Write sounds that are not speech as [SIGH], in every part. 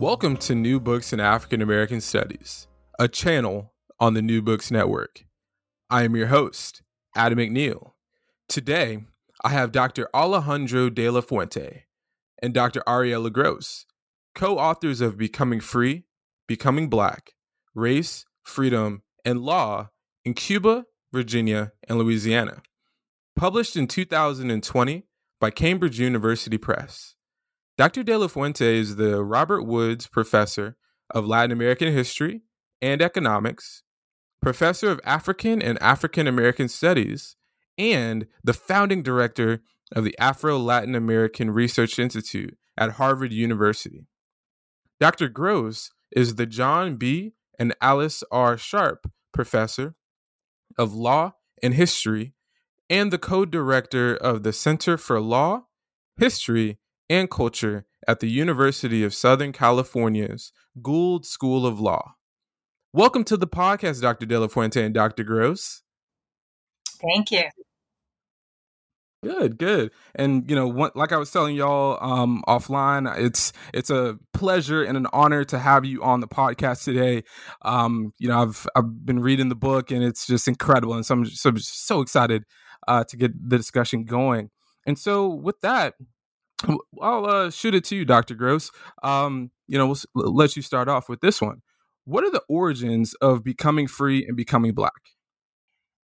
Welcome to New Books in African American Studies, a channel on the New Books Network. I am your host, Adam McNeil. Today, I have Dr. Alejandro de la Fuente and Dr. Ariela Gross, co authors of Becoming Free, Becoming Black, Race, Freedom, and Law in Cuba, Virginia, and Louisiana, published in 2020 by Cambridge University Press. Dr. De La Fuente is the Robert Woods Professor of Latin American History and Economics, Professor of African and African American Studies, and the founding director of the Afro Latin American Research Institute at Harvard University. Dr. Gross is the John B. and Alice R. Sharp Professor of Law and History and the co director of the Center for Law, History, and Culture at the University of Southern California's Gould School of Law. Welcome to the podcast, Dr. De La Fuente and Dr. Gross. Thank you. Good, good. And you know, one, like I was telling y'all um, offline, it's it's a pleasure and an honor to have you on the podcast today. Um, you know, I've I've been reading the book and it's just incredible, and so I'm so, so excited uh, to get the discussion going. And so, with that, I'll uh, shoot it to you, Dr. Gross. Um, you know, we'll let you start off with this one. What are the origins of becoming free and becoming black?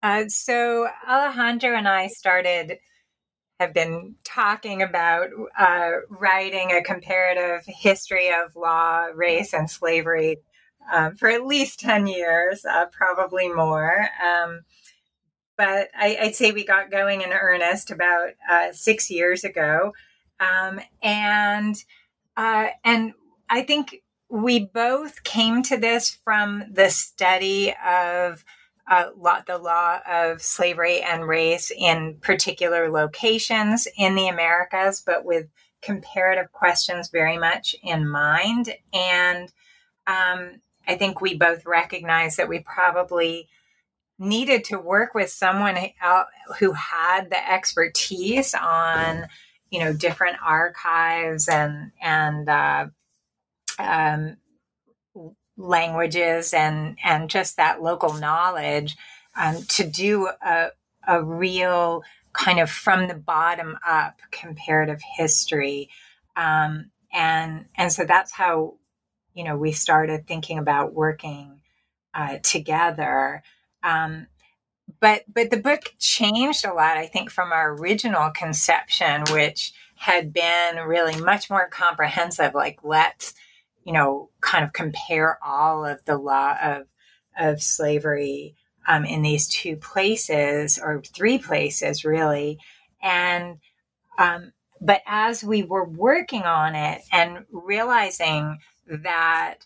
Uh, so Alejandro and I started have been talking about uh, writing a comparative history of law, race, and slavery um, for at least 10 years, uh, probably more. Um, but I, would say we got going in earnest about uh, six years ago. Um, and uh, and I think we both came to this from the study of uh, law, the law of slavery and race in particular locations in the Americas, but with comparative questions very much in mind. And um, I think we both recognize that we probably needed to work with someone who had the expertise on you know different archives and and uh, um, languages and and just that local knowledge um, to do a, a real kind of from the bottom up comparative history. Um, and and so that's how you know we started thinking about working uh, together. Um, but but the book changed a lot i think from our original conception which had been really much more comprehensive like let's you know kind of compare all of the law of of slavery um, in these two places or three places really. And um, but as we were working on it and realizing that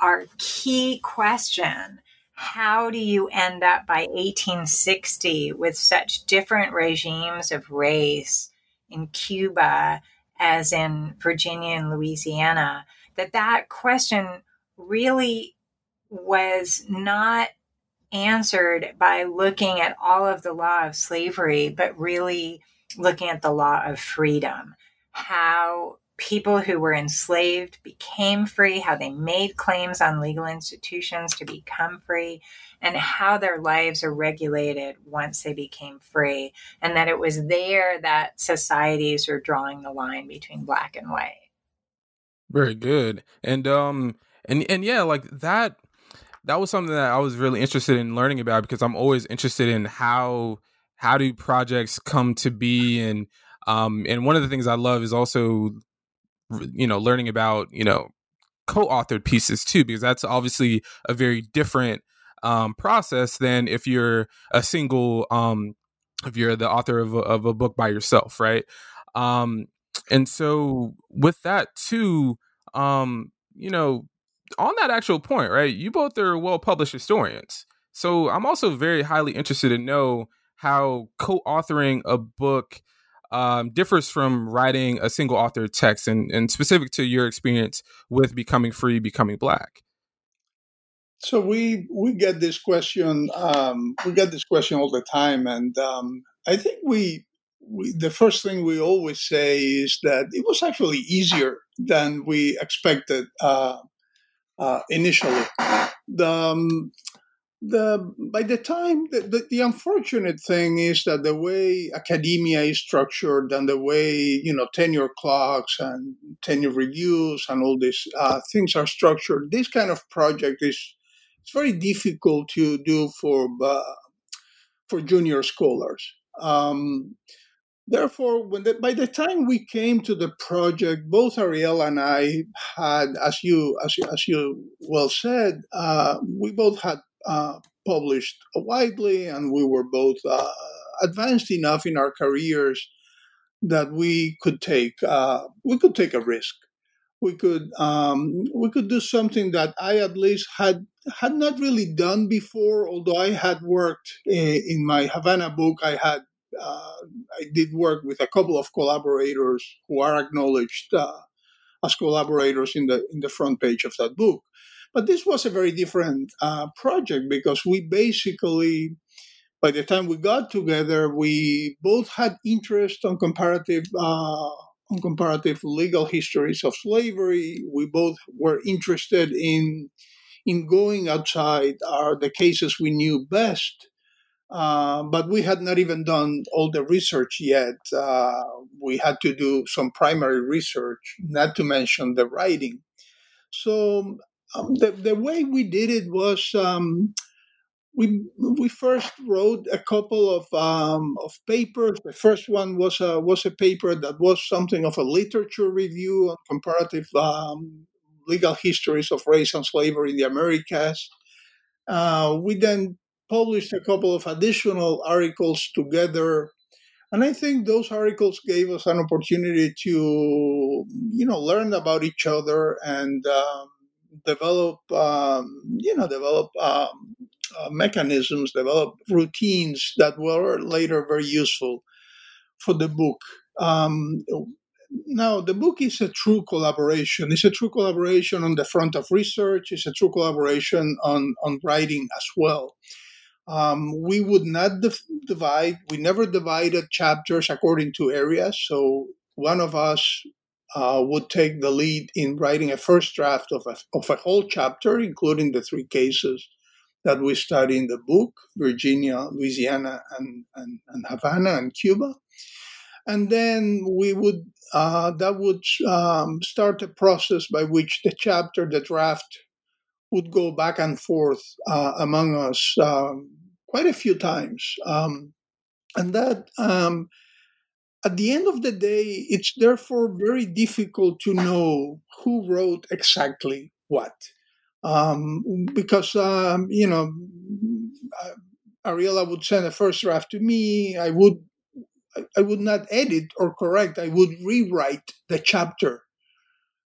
our key question how do you end up by 1860 with such different regimes of race in Cuba as in Virginia and Louisiana? That that question really was not answered by looking at all of the law of slavery, but really looking at the law of freedom, how people who were enslaved became free, how they made claims on legal institutions to become free, and how their lives are regulated once they became free. And that it was there that societies were drawing the line between black and white. Very good. And um and and yeah, like that that was something that I was really interested in learning about because I'm always interested in how how do projects come to be and um and one of the things I love is also you know learning about you know co-authored pieces too because that's obviously a very different um process than if you're a single um if you're the author of a, of a book by yourself right um and so with that too um you know on that actual point, right? You both are well published historians. So I'm also very highly interested to know how co authoring a book um, differs from writing a single author text and, and specific to your experience with becoming free, becoming black. So we we get this question um, we get this question all the time, and um, I think we, we the first thing we always say is that it was actually easier than we expected. Uh, uh, initially. The, um, the by the time the, the, the, unfortunate thing is that the way academia is structured and the way you know tenure clocks and tenure reviews and all these uh, things are structured, this kind of project is it's very difficult to do for uh, for junior scholars. Um, Therefore, when the, by the time we came to the project, both Ariel and I had, as you as as you well said, uh, we both had uh, published widely, and we were both uh, advanced enough in our careers that we could take uh, we could take a risk. We could um, we could do something that I at least had had not really done before. Although I had worked in, in my Havana book, I had uh, I did work with a couple of collaborators who are acknowledged uh, as collaborators in the in the front page of that book. But this was a very different uh, project because we basically, by the time we got together, we both had interest on comparative uh, on comparative legal histories of slavery. We both were interested in in going outside our, the cases we knew best uh, but we had not even done all the research yet. Uh, we had to do some primary research, not to mention the writing. So um, the, the way we did it was um, we we first wrote a couple of um, of papers. The first one was a was a paper that was something of a literature review on comparative um, legal histories of race and slavery in the Americas. Uh, we then published a couple of additional articles together. And I think those articles gave us an opportunity to, you know, learn about each other and um, develop, um, you know, develop um, uh, mechanisms, develop routines that were later very useful for the book. Um, now, the book is a true collaboration. It's a true collaboration on the front of research. It's a true collaboration on, on writing as well. Um, we would not divide, we never divided chapters according to areas. So one of us uh, would take the lead in writing a first draft of a, of a whole chapter, including the three cases that we study in the book Virginia, Louisiana, and, and, and Havana and Cuba. And then we would, uh, that would um, start a process by which the chapter, the draft, would go back and forth uh, among us um, quite a few times. Um, and that, um, at the end of the day, it's therefore very difficult to know who wrote exactly what. Um, because, um, you know, uh, Ariela would send a first draft to me. I would I would not edit or correct. I would rewrite the chapter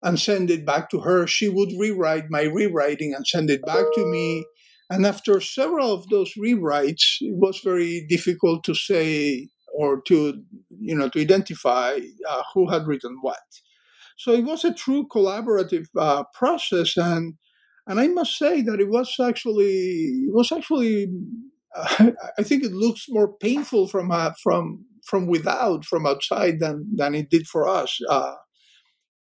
and send it back to her. She would rewrite my rewriting and send it back to me. And after several of those rewrites, it was very difficult to say or to, you know, to identify uh, who had written what. So it was a true collaborative uh, process, and and I must say that it was actually it was actually uh, [LAUGHS] I think it looks more painful from uh, from from without from outside than than it did for us. Uh,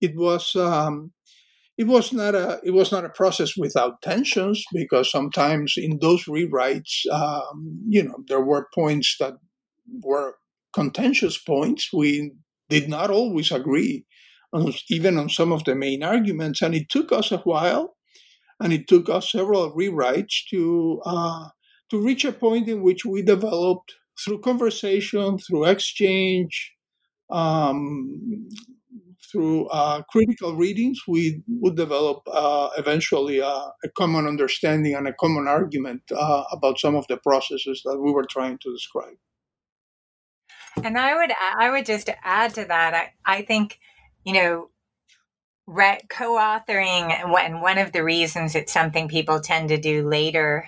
it was um, it was not a it was not a process without tensions because sometimes in those rewrites, um, you know, there were points that were contentious points. We did not always agree, on, even on some of the main arguments, and it took us a while, and it took us several rewrites to uh, to reach a point in which we developed through conversation, through exchange, um, through uh, critical readings, we would develop uh, eventually uh, a common understanding and a common argument uh, about some of the processes that we were trying to describe. And I would I would just add to that. I, I think you know re- co-authoring and one of the reasons it's something people tend to do later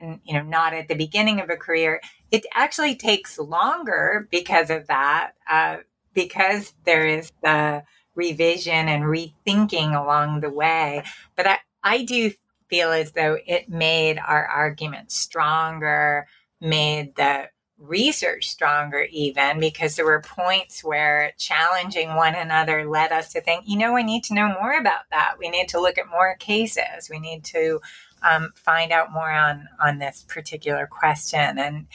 and you know not at the beginning of a career it actually takes longer because of that uh, because there is the revision and rethinking along the way. But I, I do feel as though it made our argument stronger, made the research stronger, even because there were points where challenging one another led us to think, you know, we need to know more about that. We need to look at more cases. We need to um, find out more on on this particular question. And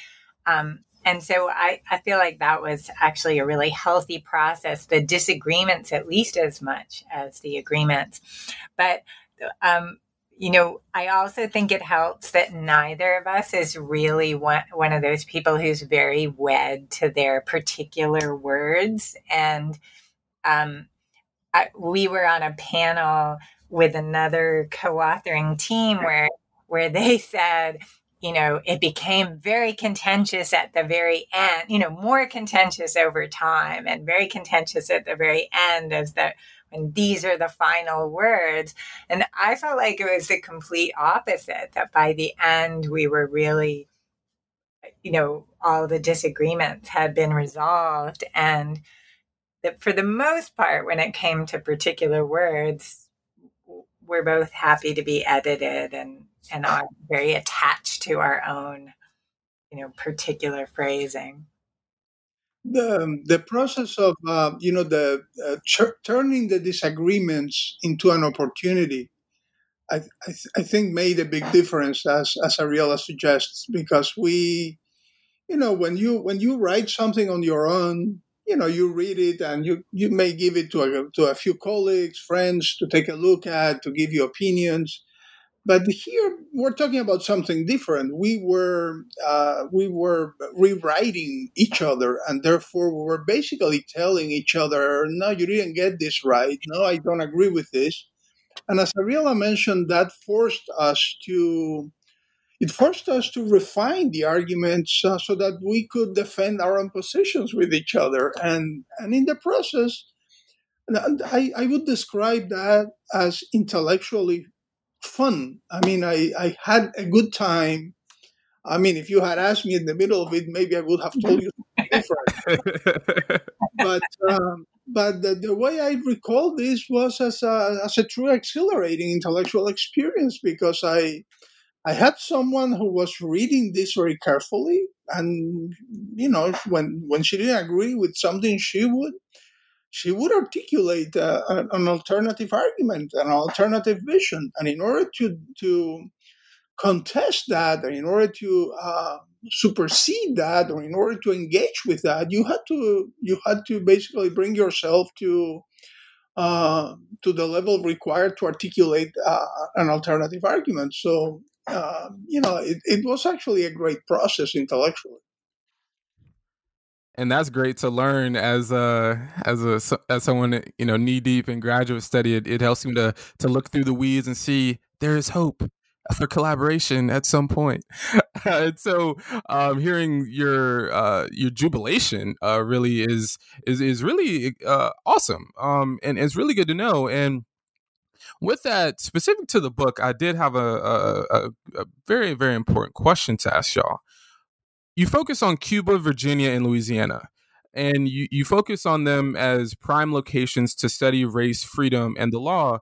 um, and so I, I feel like that was actually a really healthy process. The disagreements, at least as much as the agreements. But, um, you know, I also think it helps that neither of us is really one, one of those people who's very wed to their particular words. And um, I, we were on a panel with another co-authoring team where where they [LAUGHS] said you know, it became very contentious at the very end, you know, more contentious over time and very contentious at the very end as the when these are the final words. And I felt like it was the complete opposite, that by the end we were really, you know, all the disagreements had been resolved. And that for the most part, when it came to particular words, we're both happy to be edited and and are very attached to our own, you know, particular phrasing. The, the process of uh, you know the uh, ch- turning the disagreements into an opportunity I, I, th- I, think made a big difference as as Ariela suggests because we you know when you when you write something on your own you know you read it and you you may give it to a, to a few colleagues friends to take a look at to give you opinions but here we're talking about something different. We were uh, we were rewriting each other, and therefore we were basically telling each other, "No, you didn't get this right. No, I don't agree with this." And as Ariela mentioned, that forced us to it forced us to refine the arguments uh, so that we could defend our own positions with each other, and and in the process. I, I would describe that as intellectually fun. I mean, I, I had a good time. I mean, if you had asked me in the middle of it, maybe I would have told you different. [LAUGHS] but um, but the, the, way I recall this was as a, as a true exhilarating intellectual experience because I I had someone who was reading this very carefully, and you know, when when she didn't agree with something, she would she would articulate uh, an alternative argument, an alternative vision, and in order to to contest that, and in order to uh, supersede that, or in order to engage with that, you had to you had to basically bring yourself to uh, to the level required to articulate uh, an alternative argument. So uh, you know, it, it was actually a great process intellectually and that's great to learn as a as a as someone you know knee deep in graduate study. It, it helps me to to look through the weeds and see there is hope for collaboration at some point. [LAUGHS] and so, um, hearing your uh, your jubilation uh, really is is is really uh, awesome, um, and it's really good to know. And with that, specific to the book, I did have a, a, a, a very very important question to ask y'all you focus on Cuba, Virginia, and Louisiana, and you, you focus on them as prime locations to study race, freedom, and the law.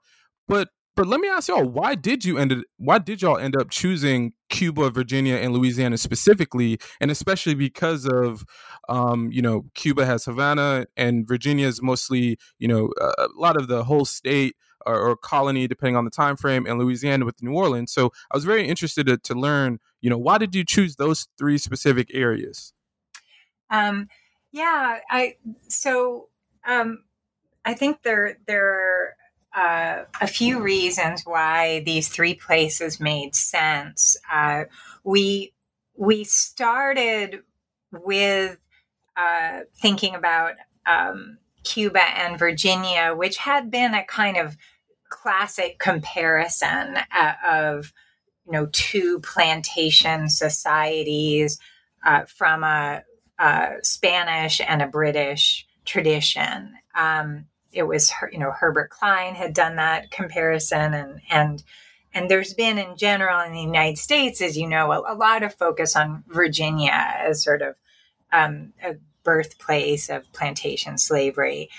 But but let me ask y'all, why did you end why did y'all end up choosing Cuba, Virginia, and Louisiana specifically, and especially because of um, you know, Cuba has Havana and Virginia is mostly, you know, a lot of the whole state or, or, colony, depending on the time frame, and Louisiana with New Orleans. So I was very interested to, to learn, you know, why did you choose those three specific areas? Um, yeah, I so um, I think there there are uh, a few reasons why these three places made sense. Uh, we we started with uh, thinking about um, Cuba and Virginia, which had been a kind of classic comparison uh, of you know two plantation societies uh, from a, a, Spanish and a British tradition. Um, it was you know Herbert Klein had done that comparison and and and there's been in general in the United States, as you know, a, a lot of focus on Virginia as sort of um, a birthplace of plantation slavery,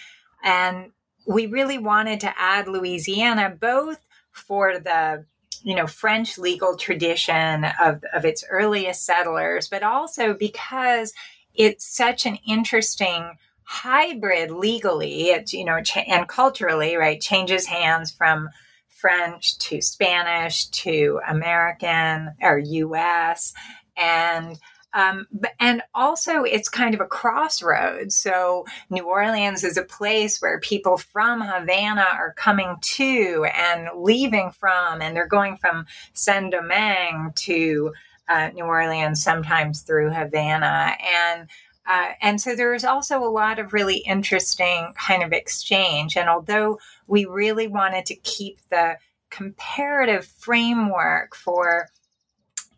and we really wanted to add Louisiana both for the you know French legal tradition of of its earliest settlers, but also because it's such an interesting hybrid legally. It you know and culturally right changes hands from french to spanish to american or us and um, and also it's kind of a crossroads so new orleans is a place where people from havana are coming to and leaving from and they're going from saint domingue to uh, new orleans sometimes through havana and uh, and so there is also a lot of really interesting kind of exchange. And although we really wanted to keep the comparative framework for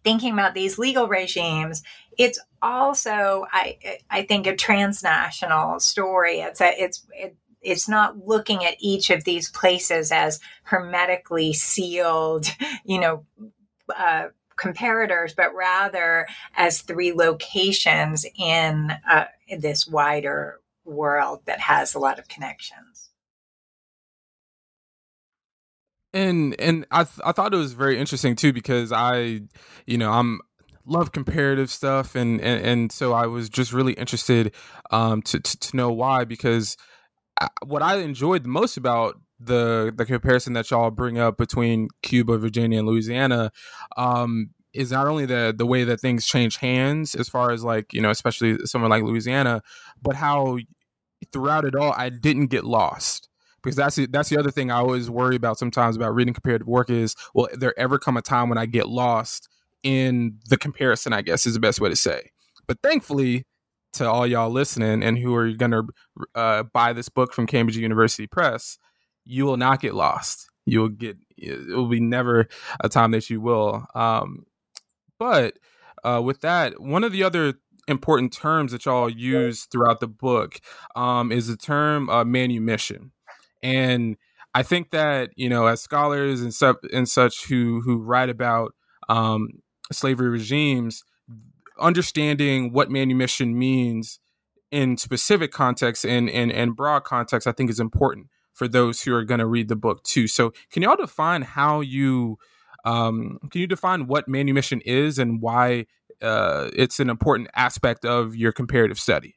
thinking about these legal regimes, it's also, I, I think, a transnational story. It's a, it's, it, it's not looking at each of these places as hermetically sealed, [LAUGHS] you know, uh, comparators, but rather as three locations in, uh, this wider world that has a lot of connections. And and I th- I thought it was very interesting too because I, you know, I'm love comparative stuff and and, and so I was just really interested um, to, to, to know why because I, what I enjoyed the most about the the comparison that y'all bring up between Cuba, Virginia, and Louisiana um, is not only the the way that things change hands, as far as like you know, especially somewhere like Louisiana, but how throughout it all, I didn't get lost. Because that's that's the other thing I always worry about sometimes about reading comparative work is will there ever come a time when I get lost in the comparison? I guess is the best way to say. But thankfully, to all y'all listening and who are going to uh, buy this book from Cambridge University Press, you will not get lost. You will get it will be never a time that you will. Um, but uh, with that, one of the other important terms that y'all use throughout the book um, is the term uh, manumission, and I think that you know, as scholars and, sub- and such who who write about um, slavery regimes, understanding what manumission means in specific context and and, and broad context, I think is important for those who are going to read the book too. So, can y'all define how you um, can you define what manumission is and why uh, it's an important aspect of your comparative study?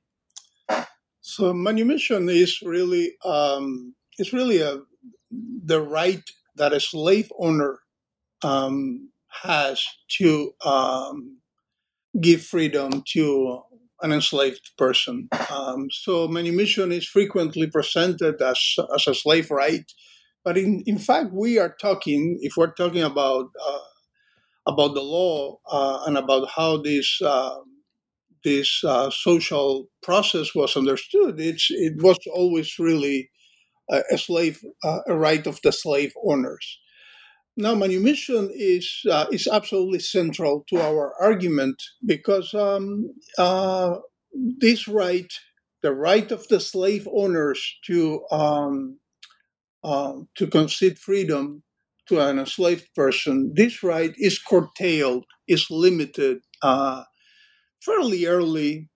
So manumission is really um, it's really a the right that a slave owner um, has to um, give freedom to an enslaved person. Um, so manumission is frequently presented as, as a slave right, but in, in fact, we are talking, if we're talking about uh, about the law uh, and about how this uh, this uh, social process was understood, it's it was always really a, slave uh, a right of the slave owners. Now, manumission is uh, is absolutely central to our argument because um, uh, this right, the right of the slave owners to um, uh, to concede freedom to an enslaved person, this right is curtailed, is limited uh, fairly early,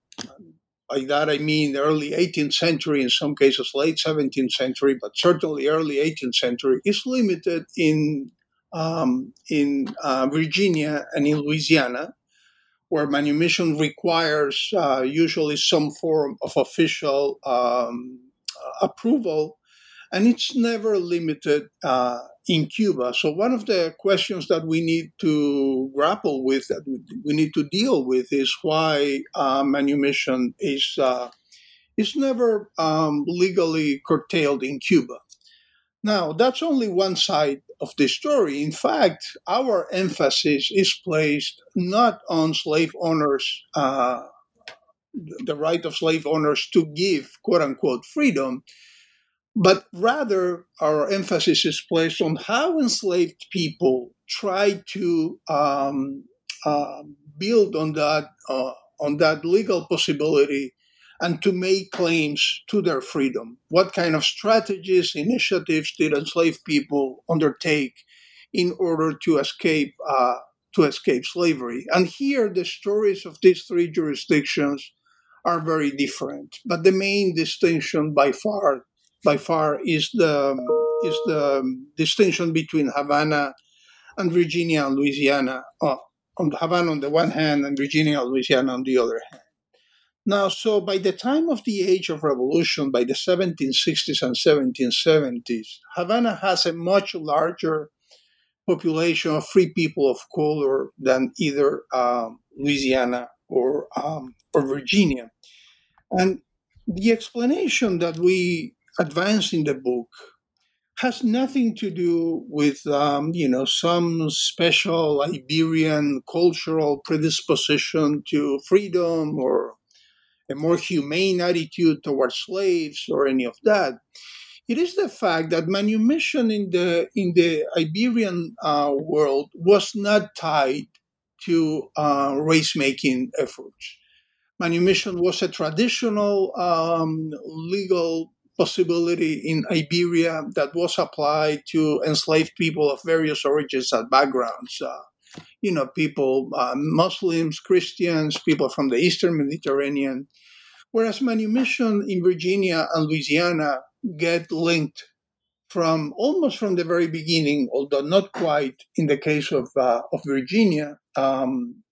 by that I mean the early 18th century, in some cases late 17th century, but certainly early 18th century, is limited in um, in uh, Virginia and in Louisiana, where manumission requires uh, usually some form of official um, approval, and it's never limited uh, in Cuba. So, one of the questions that we need to grapple with, that we need to deal with, is why uh, manumission is uh, is never um, legally curtailed in Cuba. Now, that's only one side of the story. In fact, our emphasis is placed not on slave owners, uh, the right of slave owners to give quote unquote freedom, but rather our emphasis is placed on how enslaved people try to um, uh, build on that uh, on that legal possibility and to make claims to their freedom. What kind of strategies, initiatives did enslaved people undertake in order to escape uh, to escape slavery? And here, the stories of these three jurisdictions are very different. But the main distinction, by far, by far, is the is the distinction between Havana and Virginia and Louisiana. Uh, on Havana on the one hand, and Virginia and Louisiana on the other hand. Now, so by the time of the Age of Revolution, by the 1760s and 1770s, Havana has a much larger population of free people of color than either um, Louisiana or um, or Virginia. And the explanation that we advance in the book has nothing to do with um, you know some special Iberian cultural predisposition to freedom or a more humane attitude towards slaves or any of that. It is the fact that manumission in the in the Iberian uh, world was not tied to uh, race making efforts. Manumission was a traditional um, legal possibility in Iberia that was applied to enslaved people of various origins and backgrounds. Uh, you know, people, uh, Muslims, Christians, people from the Eastern Mediterranean. Whereas manumission in Virginia and Louisiana get linked from almost from the very beginning, although not quite in the case of, uh, of Virginia, um,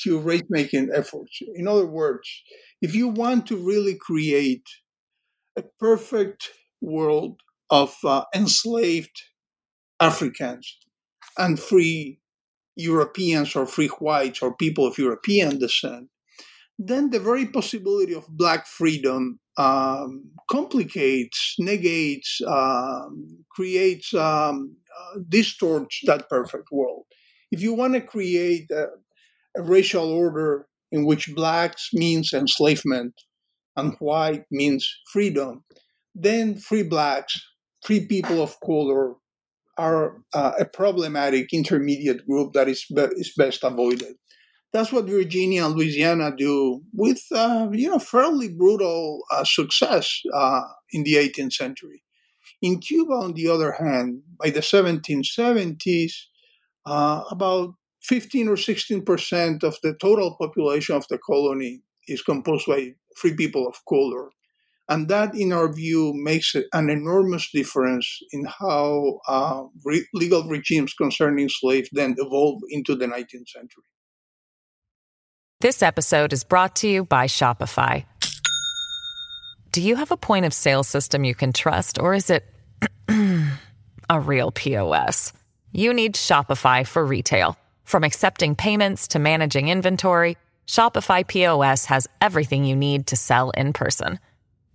to race making efforts. In other words, if you want to really create a perfect world of uh, enslaved Africans and free Europeans or free whites or people of European descent, then the very possibility of black freedom um, complicates, negates, um, creates, um, uh, distorts that perfect world. If you want to create a, a racial order in which blacks means enslavement and white means freedom, then free blacks, free people of color are uh, a problematic intermediate group that is, be- is best avoided. That's what Virginia and Louisiana do with, uh, you know, fairly brutal uh, success uh, in the 18th century. In Cuba, on the other hand, by the 1770s, uh, about 15 or 16 percent of the total population of the colony is composed by free people of color. And that, in our view, makes an enormous difference in how uh, re- legal regimes concerning slaves then evolve into the 19th century. This episode is brought to you by Shopify. Do you have a point of sale system you can trust, or is it [CLEARS THROAT] a real POS? You need Shopify for retail. From accepting payments to managing inventory, Shopify POS has everything you need to sell in person.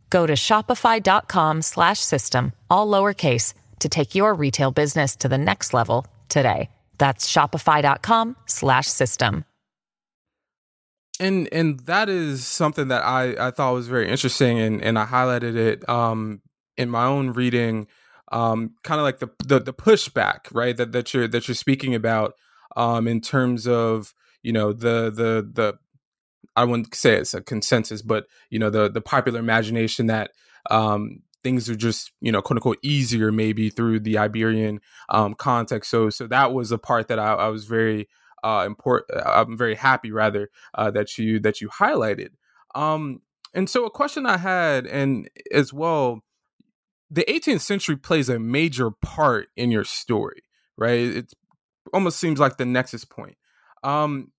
Go to shopify.com slash system, all lowercase to take your retail business to the next level today. That's shopify.com slash system. And and that is something that I I thought was very interesting and and I highlighted it um in my own reading um kind of like the, the the pushback, right? That that you're that you're speaking about um in terms of you know the the the I wouldn't say it's a consensus, but you know the the popular imagination that um, things are just you know quote unquote easier maybe through the Iberian um, context. So so that was a part that I, I was very uh, important. I'm very happy rather uh, that you that you highlighted. Um, And so, a question I had, and as well, the 18th century plays a major part in your story, right? It almost seems like the nexus point. Um,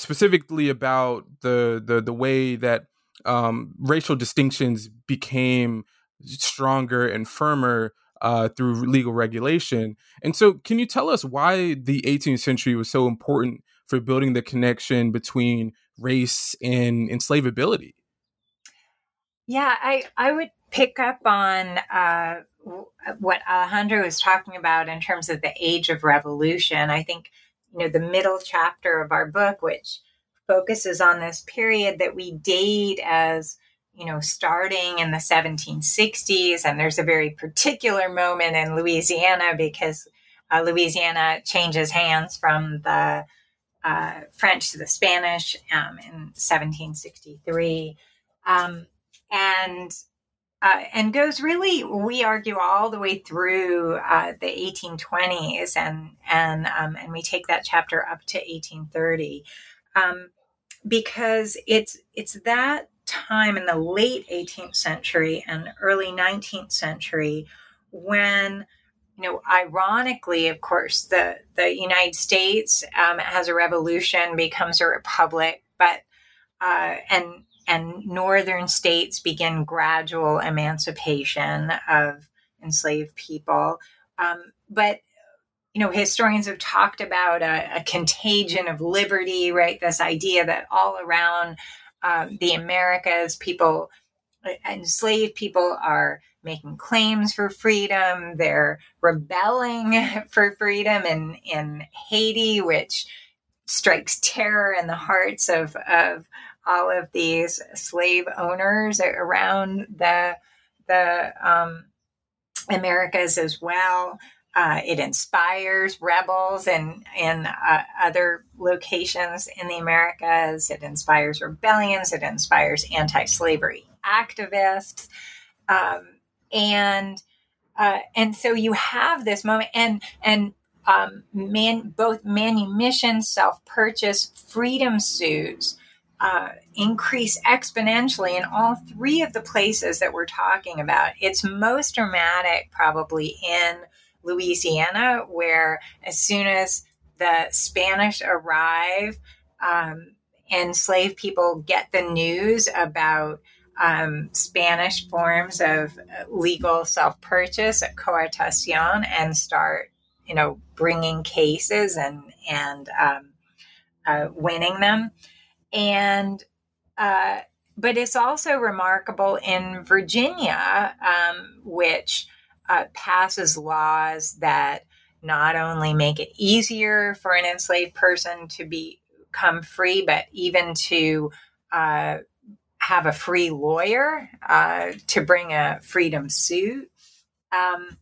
specifically about the the the way that um, racial distinctions became stronger and firmer uh, through legal regulation. And so, can you tell us why the 18th century was so important for building the connection between race and enslavability? Yeah, I, I would pick up on uh, what Alejandro was talking about in terms of the age of revolution. I think, you know, the middle chapter of our book, which focuses on this period that we date as you know, starting in the 1760s. And there's a very particular moment in Louisiana because uh, Louisiana changes hands from the uh, French to the Spanish um, in 1763. Um, and uh, and goes really, we argue all the way through uh, the 1820s, and and um, and we take that chapter up to 1830, um, because it's it's that time in the late 18th century and early 19th century when you know ironically of course the the united states um, has a revolution becomes a republic but uh, and and northern states begin gradual emancipation of enslaved people um, but you know historians have talked about a, a, contagion of liberty right this idea that all around um, the Americas, people, enslaved people are making claims for freedom. They're rebelling [LAUGHS] for freedom in, in Haiti, which strikes terror in the hearts of, of all of these slave owners around the, the um, Americas as well. Uh, it inspires rebels in in uh, other locations in the Americas. It inspires rebellions. It inspires anti-slavery activists, um, and uh, and so you have this moment, and and um, man, both manumission, self-purchase, freedom suits. Uh, increase exponentially in all three of the places that we're talking about. It's most dramatic probably in Louisiana, where as soon as the Spanish arrive, um, enslaved people get the news about um, Spanish forms of legal self purchase, at coartación, and start, you know, bringing cases and and um, uh, winning them. And uh, but it's also remarkable in Virginia, um, which uh, passes laws that not only make it easier for an enslaved person to become free, but even to uh, have a free lawyer uh, to bring a freedom suit. Um,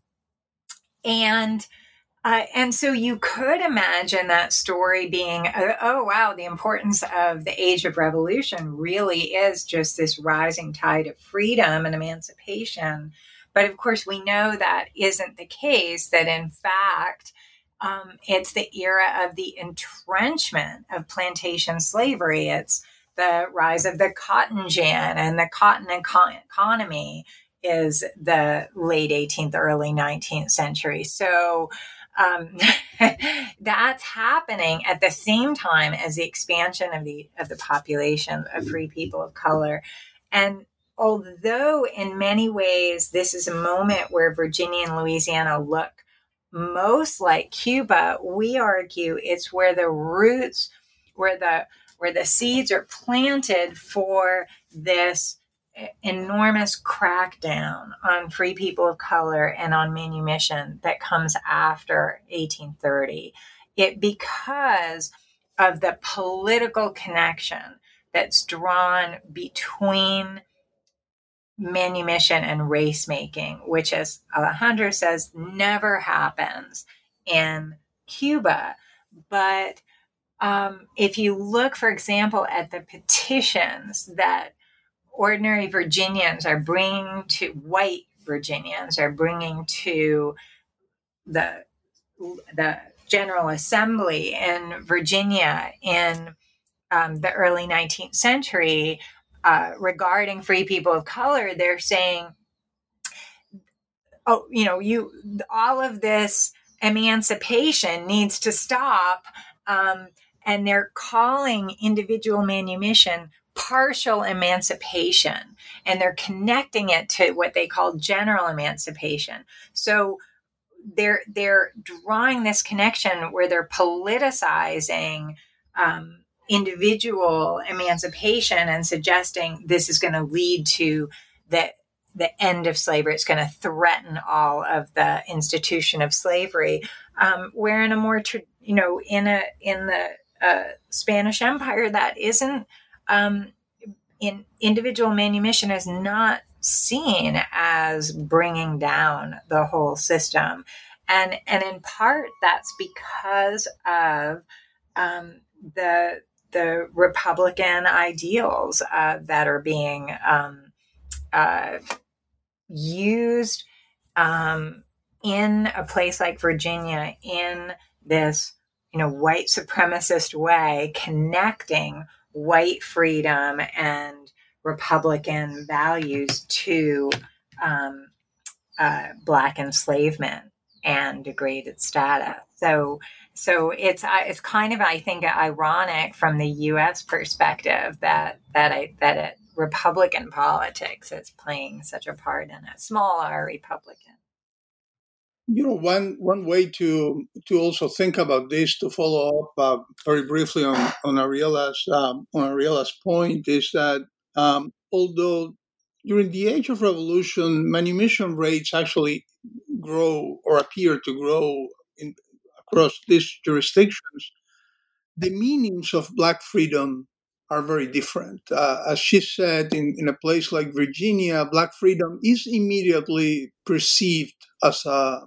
and uh, and so you could imagine that story being, uh, oh, wow, the importance of the age of revolution really is just this rising tide of freedom and emancipation. But of course, we know that isn't the case, that in fact, um, it's the era of the entrenchment of plantation slavery. It's the rise of the cotton gin and the cotton economy is the late 18th, early 19th century. So um, [LAUGHS] that's happening at the same time as the expansion of the of the population of free people of color. And although in many ways this is a moment where Virginia and Louisiana look most like Cuba, we argue it's where the roots, where the where the seeds are planted for this enormous crackdown on free people of color and on manumission that comes after 1830. It because of the political connection that's drawn between manumission and race making, which, as Alejandro says, never happens in Cuba. But um, if you look, for example, at the petitions that ordinary Virginians are bringing to white Virginians are bringing to the the General Assembly in Virginia in um, the early 19th century, uh, regarding free people of color, they're saying, oh, you know, you all of this emancipation needs to stop. Um, and they're calling individual manumission partial emancipation and they're connecting it to what they call general emancipation so they're they're drawing this connection where they're politicizing um, individual emancipation and suggesting this is going to lead to the the end of slavery. It's going to threaten all of the institution of slavery. Um, where in a more, you know, in a in the uh, Spanish Empire, that isn't um, in individual manumission is not seen as bringing down the whole system, and and in part that's because of um, the the Republican ideals uh, that are being um, uh, used um, in a place like Virginia in this, you know, white supremacist way, connecting white freedom and Republican values to um, uh, black enslavement and degraded status. So, so it's it's kind of I think ironic from the U.S. perspective that that I that it Republican politics is playing such a part in it, small R Republican. You know, one one way to to also think about this, to follow up uh, very briefly on on Ariela's um, on Ariela's point, is that um, although during the age of revolution, manumission rates actually grow or appear to grow in, across these jurisdictions, the meanings of black freedom are very different. Uh, as she said, in, in a place like Virginia, black freedom is immediately perceived as a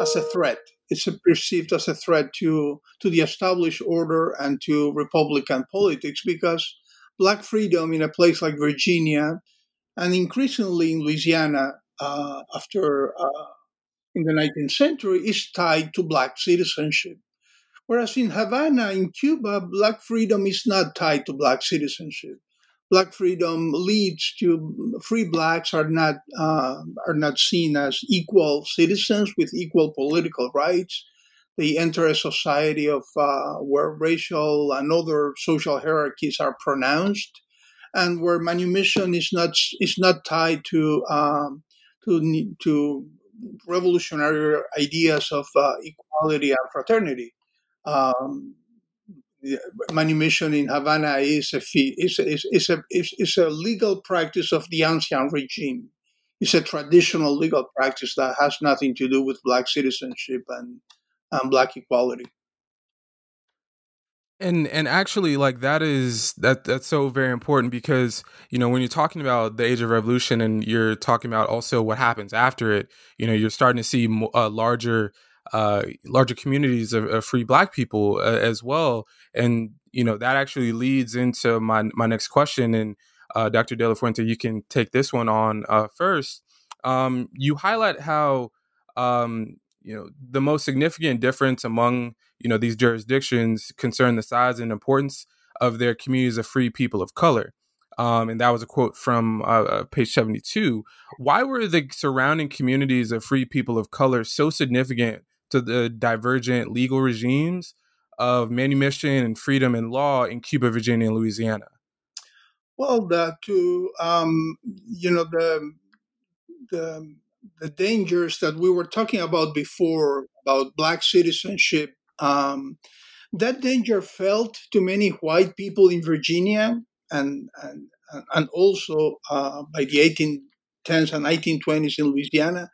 as a threat. It's perceived as a threat to to the established order and to Republican politics because black freedom in a place like Virginia and increasingly in Louisiana uh, after uh, in the 19th century is tied to black citizenship. Whereas in Havana, in Cuba, black freedom is not tied to black citizenship. Black freedom leads to free blacks are not uh, are not seen as equal citizens with equal political rights. They enter a society of uh, where racial and other social hierarchies are pronounced, and where manumission is not is not tied to um, to to revolutionary ideas of uh, equality and fraternity um, manumission in Havana is a, fee, is, is, is, a, is, is a legal practice of the ancien regime. It's a traditional legal practice that has nothing to do with black citizenship and, and black equality. And and actually like that is that that's so very important because you know when you're talking about the age of revolution and you're talking about also what happens after it you know you're starting to see a larger uh, larger communities of, of, free Black people uh, as well. And you know that actually leads into my my next question. And uh, Dr. De La Fuente, you can take this one on uh, first. Um, you highlight how um, you know the most significant difference among you know these jurisdictions concern the size and importance of their communities of free people of color. Um, and that was a quote from uh, uh page 72. Why were the surrounding communities of free people of color so significant to the divergent legal regimes of manumission and freedom and law in Cuba, Virginia, and Louisiana? Well, the, to um, you know the the the dangers that we were talking about before about black citizenship. Um, that danger felt to many white people in Virginia and and and also uh, by the 1810s and 1920s in Louisiana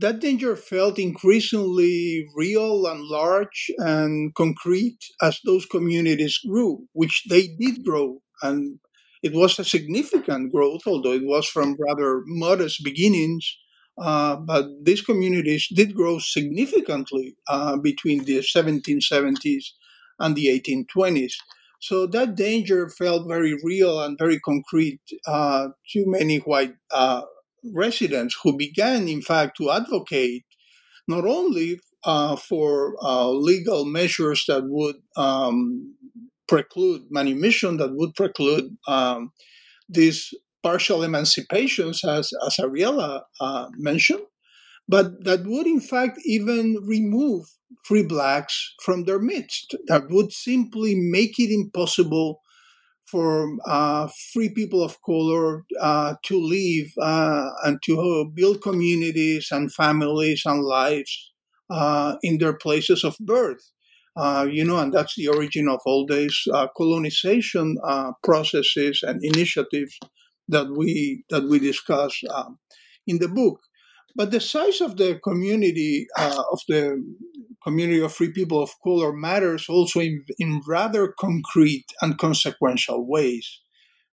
that danger felt increasingly real and large and concrete as those communities grew, which they did grow. And it was a significant growth, although it was from rather modest beginnings. Uh, but these communities did grow significantly uh, between the 1770s and the 1820s. So that danger felt very real and very concrete uh, to many white uh, residents who began, in fact, to advocate not only uh, for uh, legal measures that would um, preclude manumission, that would preclude um, these partial emancipations, as, as Ariela uh, mentioned, but that would in fact even remove free blacks from their midst. That would simply make it impossible for uh, free people of color uh, to live uh, and to build communities and families and lives uh, in their places of birth. Uh, you know, and that's the origin of all these uh, colonization processes and initiatives that we that we discuss um, in the book. But the size of the community of the community of free people of color matters also in, in rather concrete and consequential ways,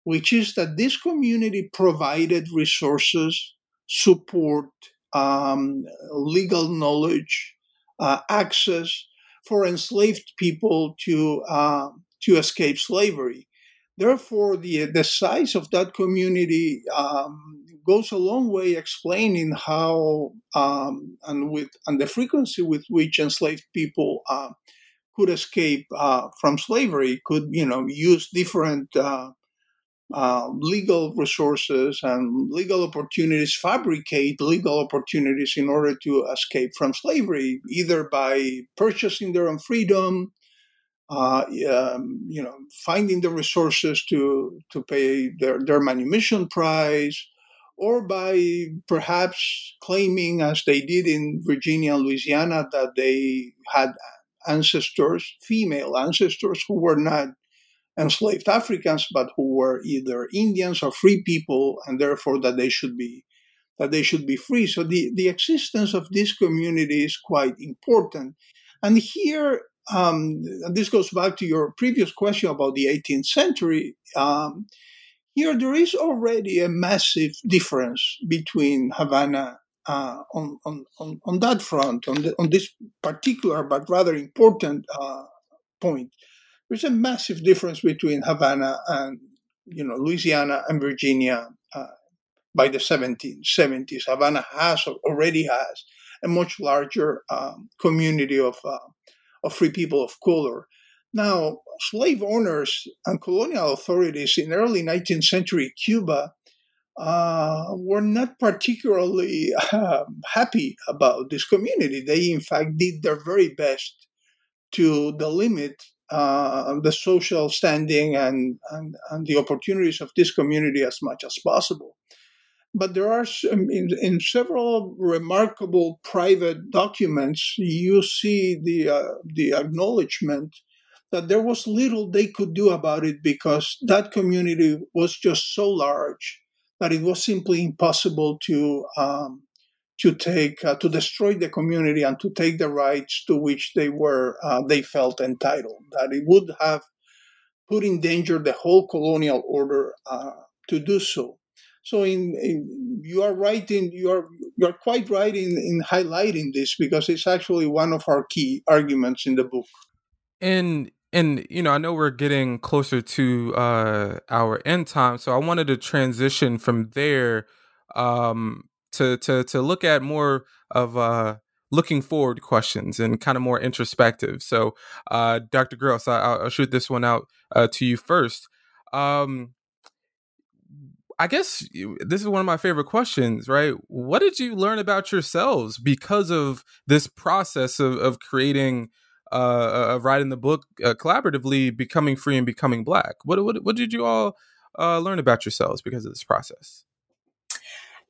which is that this community provided resources, support, um, legal knowledge, uh, access for enslaved people to uh, to escape slavery. Therefore, the the size of that community um, goes a long way explaining how um, and with and the frequency with which enslaved people uh, could escape uh, from slavery, could you know use different uh, uh, legal resources and legal opportunities, fabricate legal opportunities in order to escape from slavery, either by purchasing their own freedom, uh, um, you know, finding the resources to to pay their their manumission price, or by perhaps claiming, as they did in Virginia and Louisiana, that they had ancestors, female ancestors, who were not enslaved Africans, but who were either Indians or free people, and therefore that they should be that they should be free. So the, the existence of this community is quite important. And here, um, this goes back to your previous question about the 18th century. Um, here, there is already a massive difference between Havana uh, on, on, on, on, that front, on, the, on this particular but rather important uh, point. There's a massive difference between Havana and you know Louisiana and Virginia uh, by the 1770s. Havana has already has a much larger um, community of uh, of free people of color. Now, slave owners and colonial authorities in early 19th century Cuba uh, were not particularly uh, happy about this community. They, in fact, did their very best to delimit uh, the social standing and, and, and, the opportunities of this community as much as possible. But there are, in, in several remarkable private documents, you see the, uh, the acknowledgement that there was little they could do about it because that community was just so large that it was simply impossible to um, to take uh, to destroy the community and to take the rights to which they were uh, they felt entitled. That it would have put in danger the whole colonial order uh, to do so. So, in, in, you are right in you are you are quite right in, in highlighting this because it's actually one of our key arguments in the book. And and you know i know we're getting closer to uh our end time so i wanted to transition from there um to to to look at more of uh looking forward questions and kind of more introspective so uh dr gross I, i'll shoot this one out uh, to you first um I guess this is one of my favorite questions, right? What did you learn about yourselves because of this process of, of creating uh, of writing the book uh, collaboratively, becoming free and becoming black. What what what did you all uh, learn about yourselves because of this process?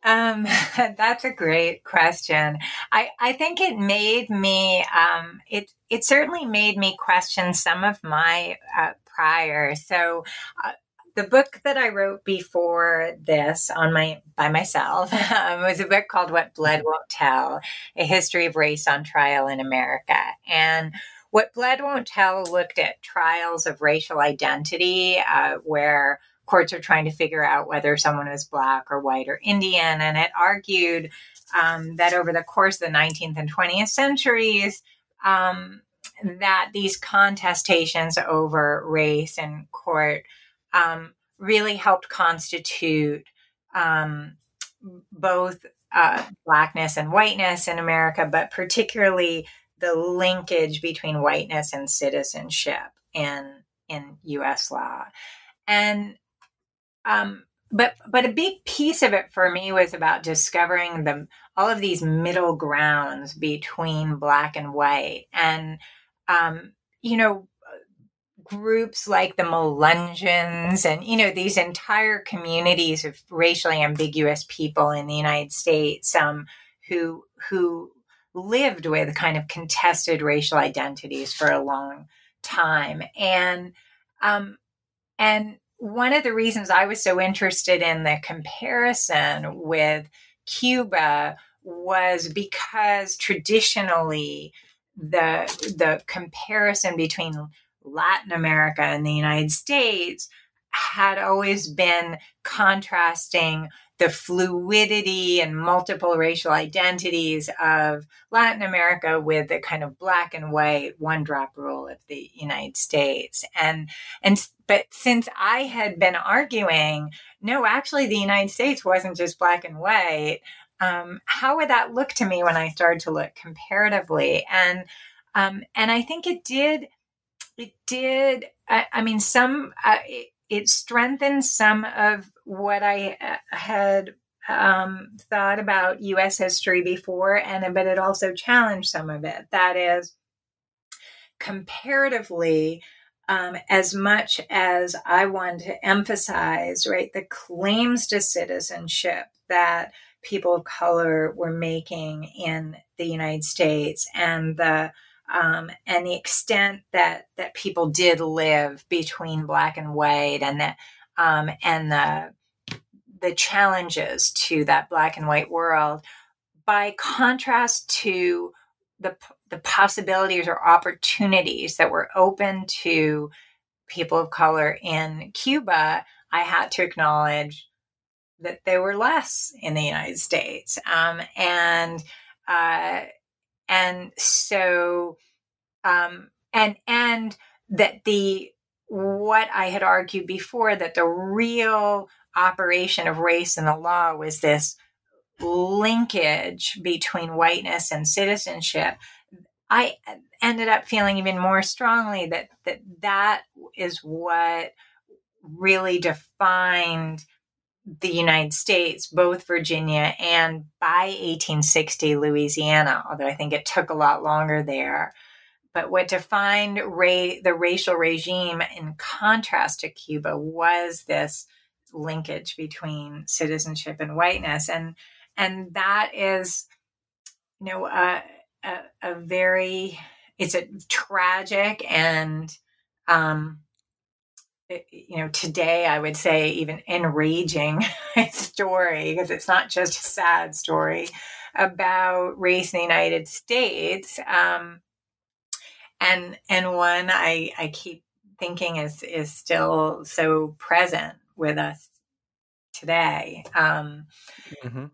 Um, [LAUGHS] that's a great question. I, I think it made me, um, it, it certainly made me question some of my uh, prior. So, uh, the book that I wrote before this on my by myself [LAUGHS] um, was a book called "What Blood Won't Tell: A History of Race on Trial in America." And "What Blood Won't Tell" looked at trials of racial identity, uh, where courts are trying to figure out whether someone was black or white or Indian, and it argued um, that over the course of the 19th and 20th centuries. Um, that these contestations over race and court um, really helped constitute um, both uh, blackness and whiteness in America, but particularly the linkage between whiteness and citizenship in in U.S. law. And um, but but a big piece of it for me was about discovering the all of these middle grounds between black and white and um, you know groups like the Melungeons and you know these entire communities of racially ambiguous people in the United States um, who who lived with kind of contested racial identities for a long time. And um, and one of the reasons I was so interested in the comparison with Cuba was because traditionally the the comparison between Latin America and the United States had always been contrasting the fluidity and multiple racial identities of Latin America with the kind of black and white one drop rule of the United States. And, and, but since I had been arguing, no, actually the United States wasn't just black and white. Um, how would that look to me when I started to look comparatively? And, um, and I think it did, it did, I, I mean, some, uh, it, it strengthened some of what I uh, had um, thought about U.S. history before, and but it also challenged some of it. That is, comparatively, um, as much as I want to emphasize, right, the claims to citizenship that people of color were making in the United States and the um, and the extent that that people did live between black and white and that um, and the the challenges to that black and white world by contrast to the the possibilities or opportunities that were open to people of color in Cuba, I had to acknowledge that they were less in the United States, um, and uh, and so um, and and that the what I had argued before that the real operation of race in the law was this linkage between whiteness and citizenship. I ended up feeling even more strongly that that that is what really defined the United States, both Virginia and by 1860 Louisiana, although I think it took a lot longer there. But what defined ra- the racial regime in contrast to Cuba was this linkage between citizenship and whiteness, and and that is, you know, a, a, a very it's a tragic and um, you know, today I would say even enraging [LAUGHS] story because it's not just a sad story about race in the United States. Um, and and one I I keep thinking is is still so present with us today. Um, mm-hmm.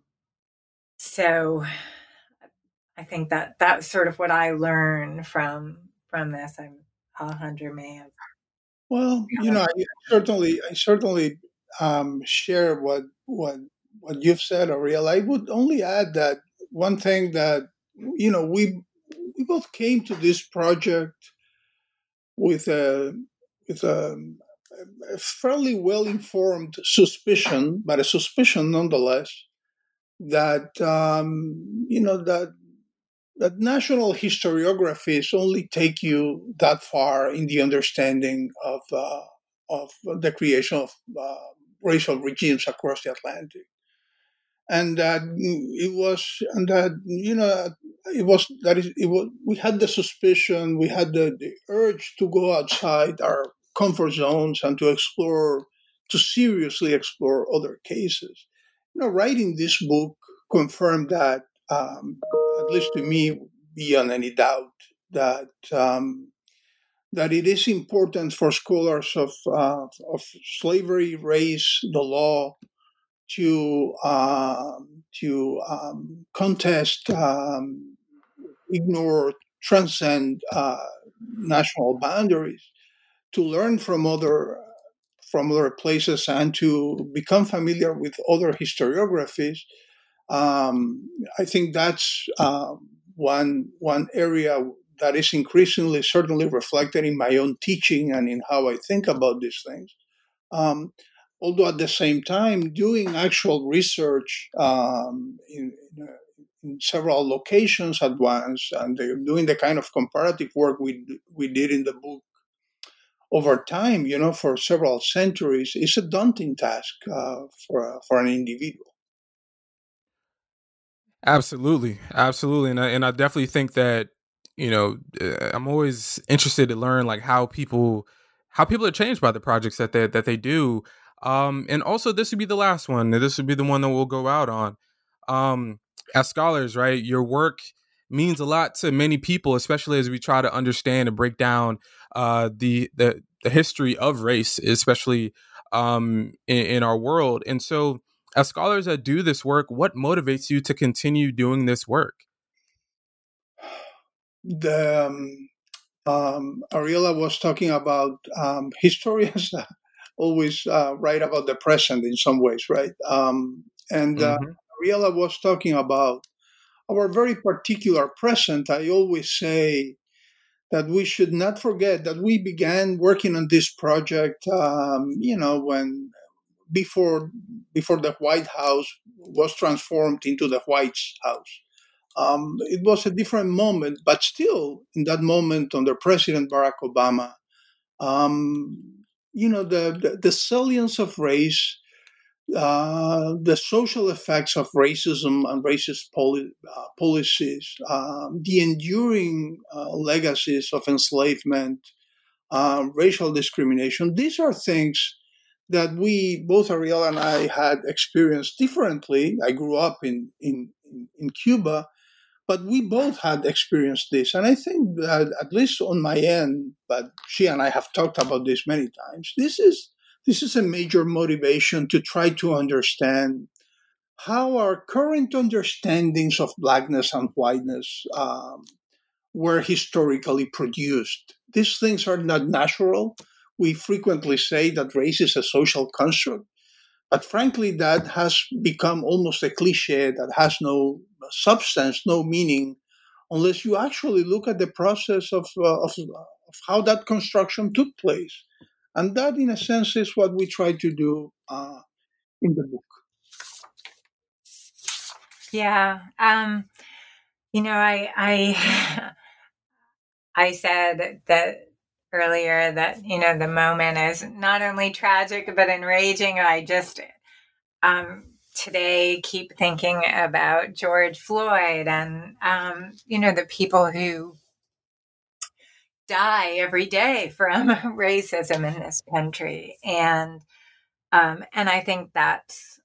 So I think that that's sort of what I learned from from this. I'm Alejandro may have well, you know, I certainly, I certainly um, share what what what you've said, Ariel. I would only add that one thing that you know we we both came to this project with a with a, a fairly well informed suspicion, but a suspicion nonetheless, that um, you know that that national historiographies only take you that far in the understanding of uh, of the creation of uh, racial regimes across the Atlantic, and that it was, and that you know, it was that it was. We had the suspicion, we had the, the urge to go outside our comfort zones and to explore, to seriously explore other cases. You know, writing this book confirmed that um, least to me, beyond any doubt, that um, that it is important for scholars of uh, of slavery, race, the law, to uh, to um, contest, um, ignore, transcend uh, national boundaries, to learn from other from other places, and to become familiar with other historiographies um, I think that's uh, one one area that is increasingly certainly reflected in my own teaching and in how I think about these things. Um, although at the same time doing actual research um, in, in, in, several locations at once and doing the kind of comparative work we we did in the book over time, you know, for several centuries, is a daunting task uh, for for an individual. Absolutely, absolutely, and I, and I definitely think that you know uh, I'm always interested to learn like how people how people are changed by the projects that they that they do. Um, and also, this would be the last one. This would be the one that we'll go out on. Um, as scholars, right? Your work means a lot to many people, especially as we try to understand and break down uh, the the the history of race, especially um, in, in our world. And so, as scholars that do this work, what motivates you to continue doing this work? The um, um, Ariela was talking about um, [LAUGHS] historians always uh, write about the present in some ways, right? Um, and uh, mm-hmm. Ariela was talking about our very particular present. I always say that we should not forget that we began working on this project, um, you know, when before before the White House was transformed into the White House. Um, it was a different moment, but still, in that moment, under President Barack Obama, um, you know, the, the, the salience of race, uh, the social effects of racism and racist poli- uh, policies, um, the enduring uh, legacies of enslavement, um, racial discrimination, these are things that we, both Ariel and I, had experienced differently. I grew up in, in, in Cuba, but we both had experienced this. And I think that, at least on my end, but she and I have talked about this many times, this is, this is a major motivation to try to understand how our current understandings of blackness and whiteness um, were historically produced. These things are not natural. We frequently say that race is a social construct, but frankly, that has become almost a cliche that has no substance, no meaning, unless you actually look at the process of, uh, of, of, how that construction took place. And that, in a sense, is what we try to do uh, in the book. Yeah. Um, you know, I, I, [LAUGHS] I said that earlier that, you know, the moment is not only tragic, but enraging. I just, um, today keep thinking about George Floyd and, um, you know, the people who die every day from [LAUGHS] racism in this country. And, um, and I think that's,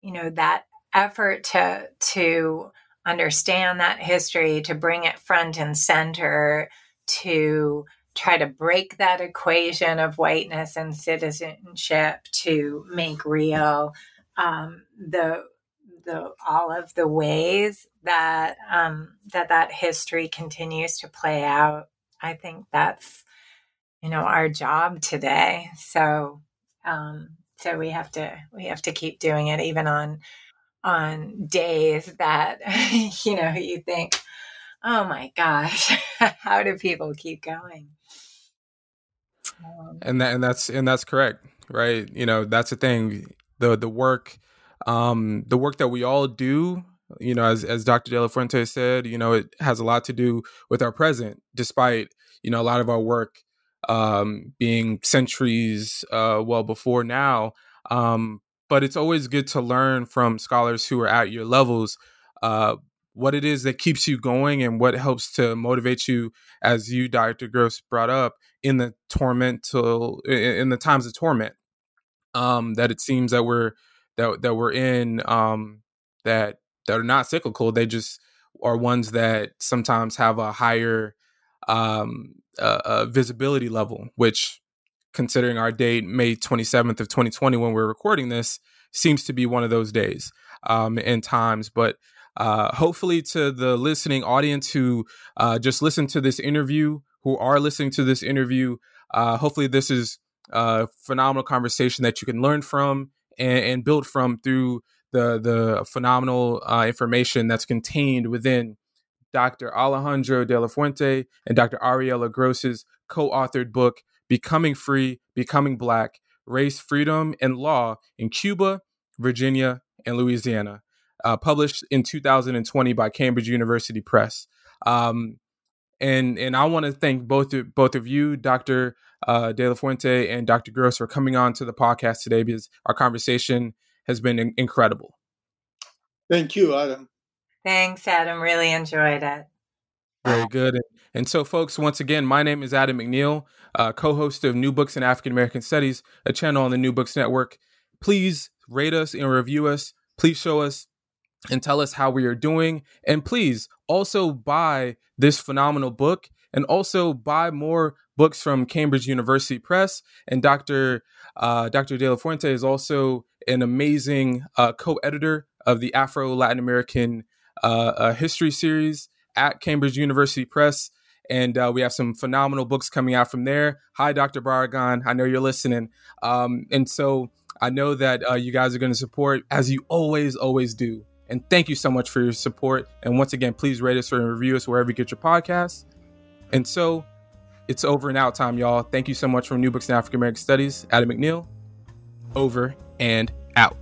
you know, that effort to, to understand that history, to bring it front and center, to try to break that equation of whiteness and citizenship to make real um, the the all of the ways that um, that that history continues to play out. I think that's you know our job today. So um, so we have to we have to keep doing it even on on days that [LAUGHS] you know you think oh my gosh [LAUGHS] how do people keep going um, and that and that's and that's correct right? You know that's the thing. The the work um, the work that we all do you know as as dr de la fuente said you know it has a lot to do with our present despite you know a lot of our work um, being centuries uh, well before now. Um, but it's always good to learn from scholars who are at your levels uh, what it is that keeps you going and what helps to motivate you as you dr gross brought up in the tormental in the times of torment um, that it seems that we're that that we're in um, that that are not cyclical. They just are ones that sometimes have a higher um, uh, uh, visibility level, which, considering our date, May 27th of 2020, when we're recording this, seems to be one of those days um, and times. But uh, hopefully, to the listening audience who uh, just listened to this interview, who are listening to this interview, uh, hopefully, this is a phenomenal conversation that you can learn from and, and build from through the the phenomenal uh, information that's contained within Dr. Alejandro de la Fuente and Dr. Ariela Gross's co-authored book, Becoming Free, Becoming Black, Race, Freedom, and Law in Cuba, Virginia, and Louisiana, uh, published in 2020 by Cambridge University Press. Um, and and I want to thank both of, both of you, Dr. Uh, De La Fuente and Dr. Gross, for coming on to the podcast today because our conversation has been in- incredible. Thank you, Adam. Thanks, Adam. Really enjoyed it. Very good. And so, folks, once again, my name is Adam McNeil, uh, co host of New Books in African American Studies, a channel on the New Books Network. Please rate us and review us. Please show us and tell us how we are doing. And please also buy this phenomenal book and also buy more books from Cambridge University Press. And Dr. Uh, Dr. De La Fuente is also an amazing uh, co editor of the Afro Latin American uh, uh, History series at Cambridge University Press. And uh, we have some phenomenal books coming out from there. Hi, Dr. Barragan. I know you're listening. Um, and so I know that uh, you guys are going to support as you always, always do. And thank you so much for your support. And once again, please rate us or review us wherever you get your podcasts. And so it's over and out time, y'all. Thank you so much from New Books in African American Studies. Adam McNeil, over and out.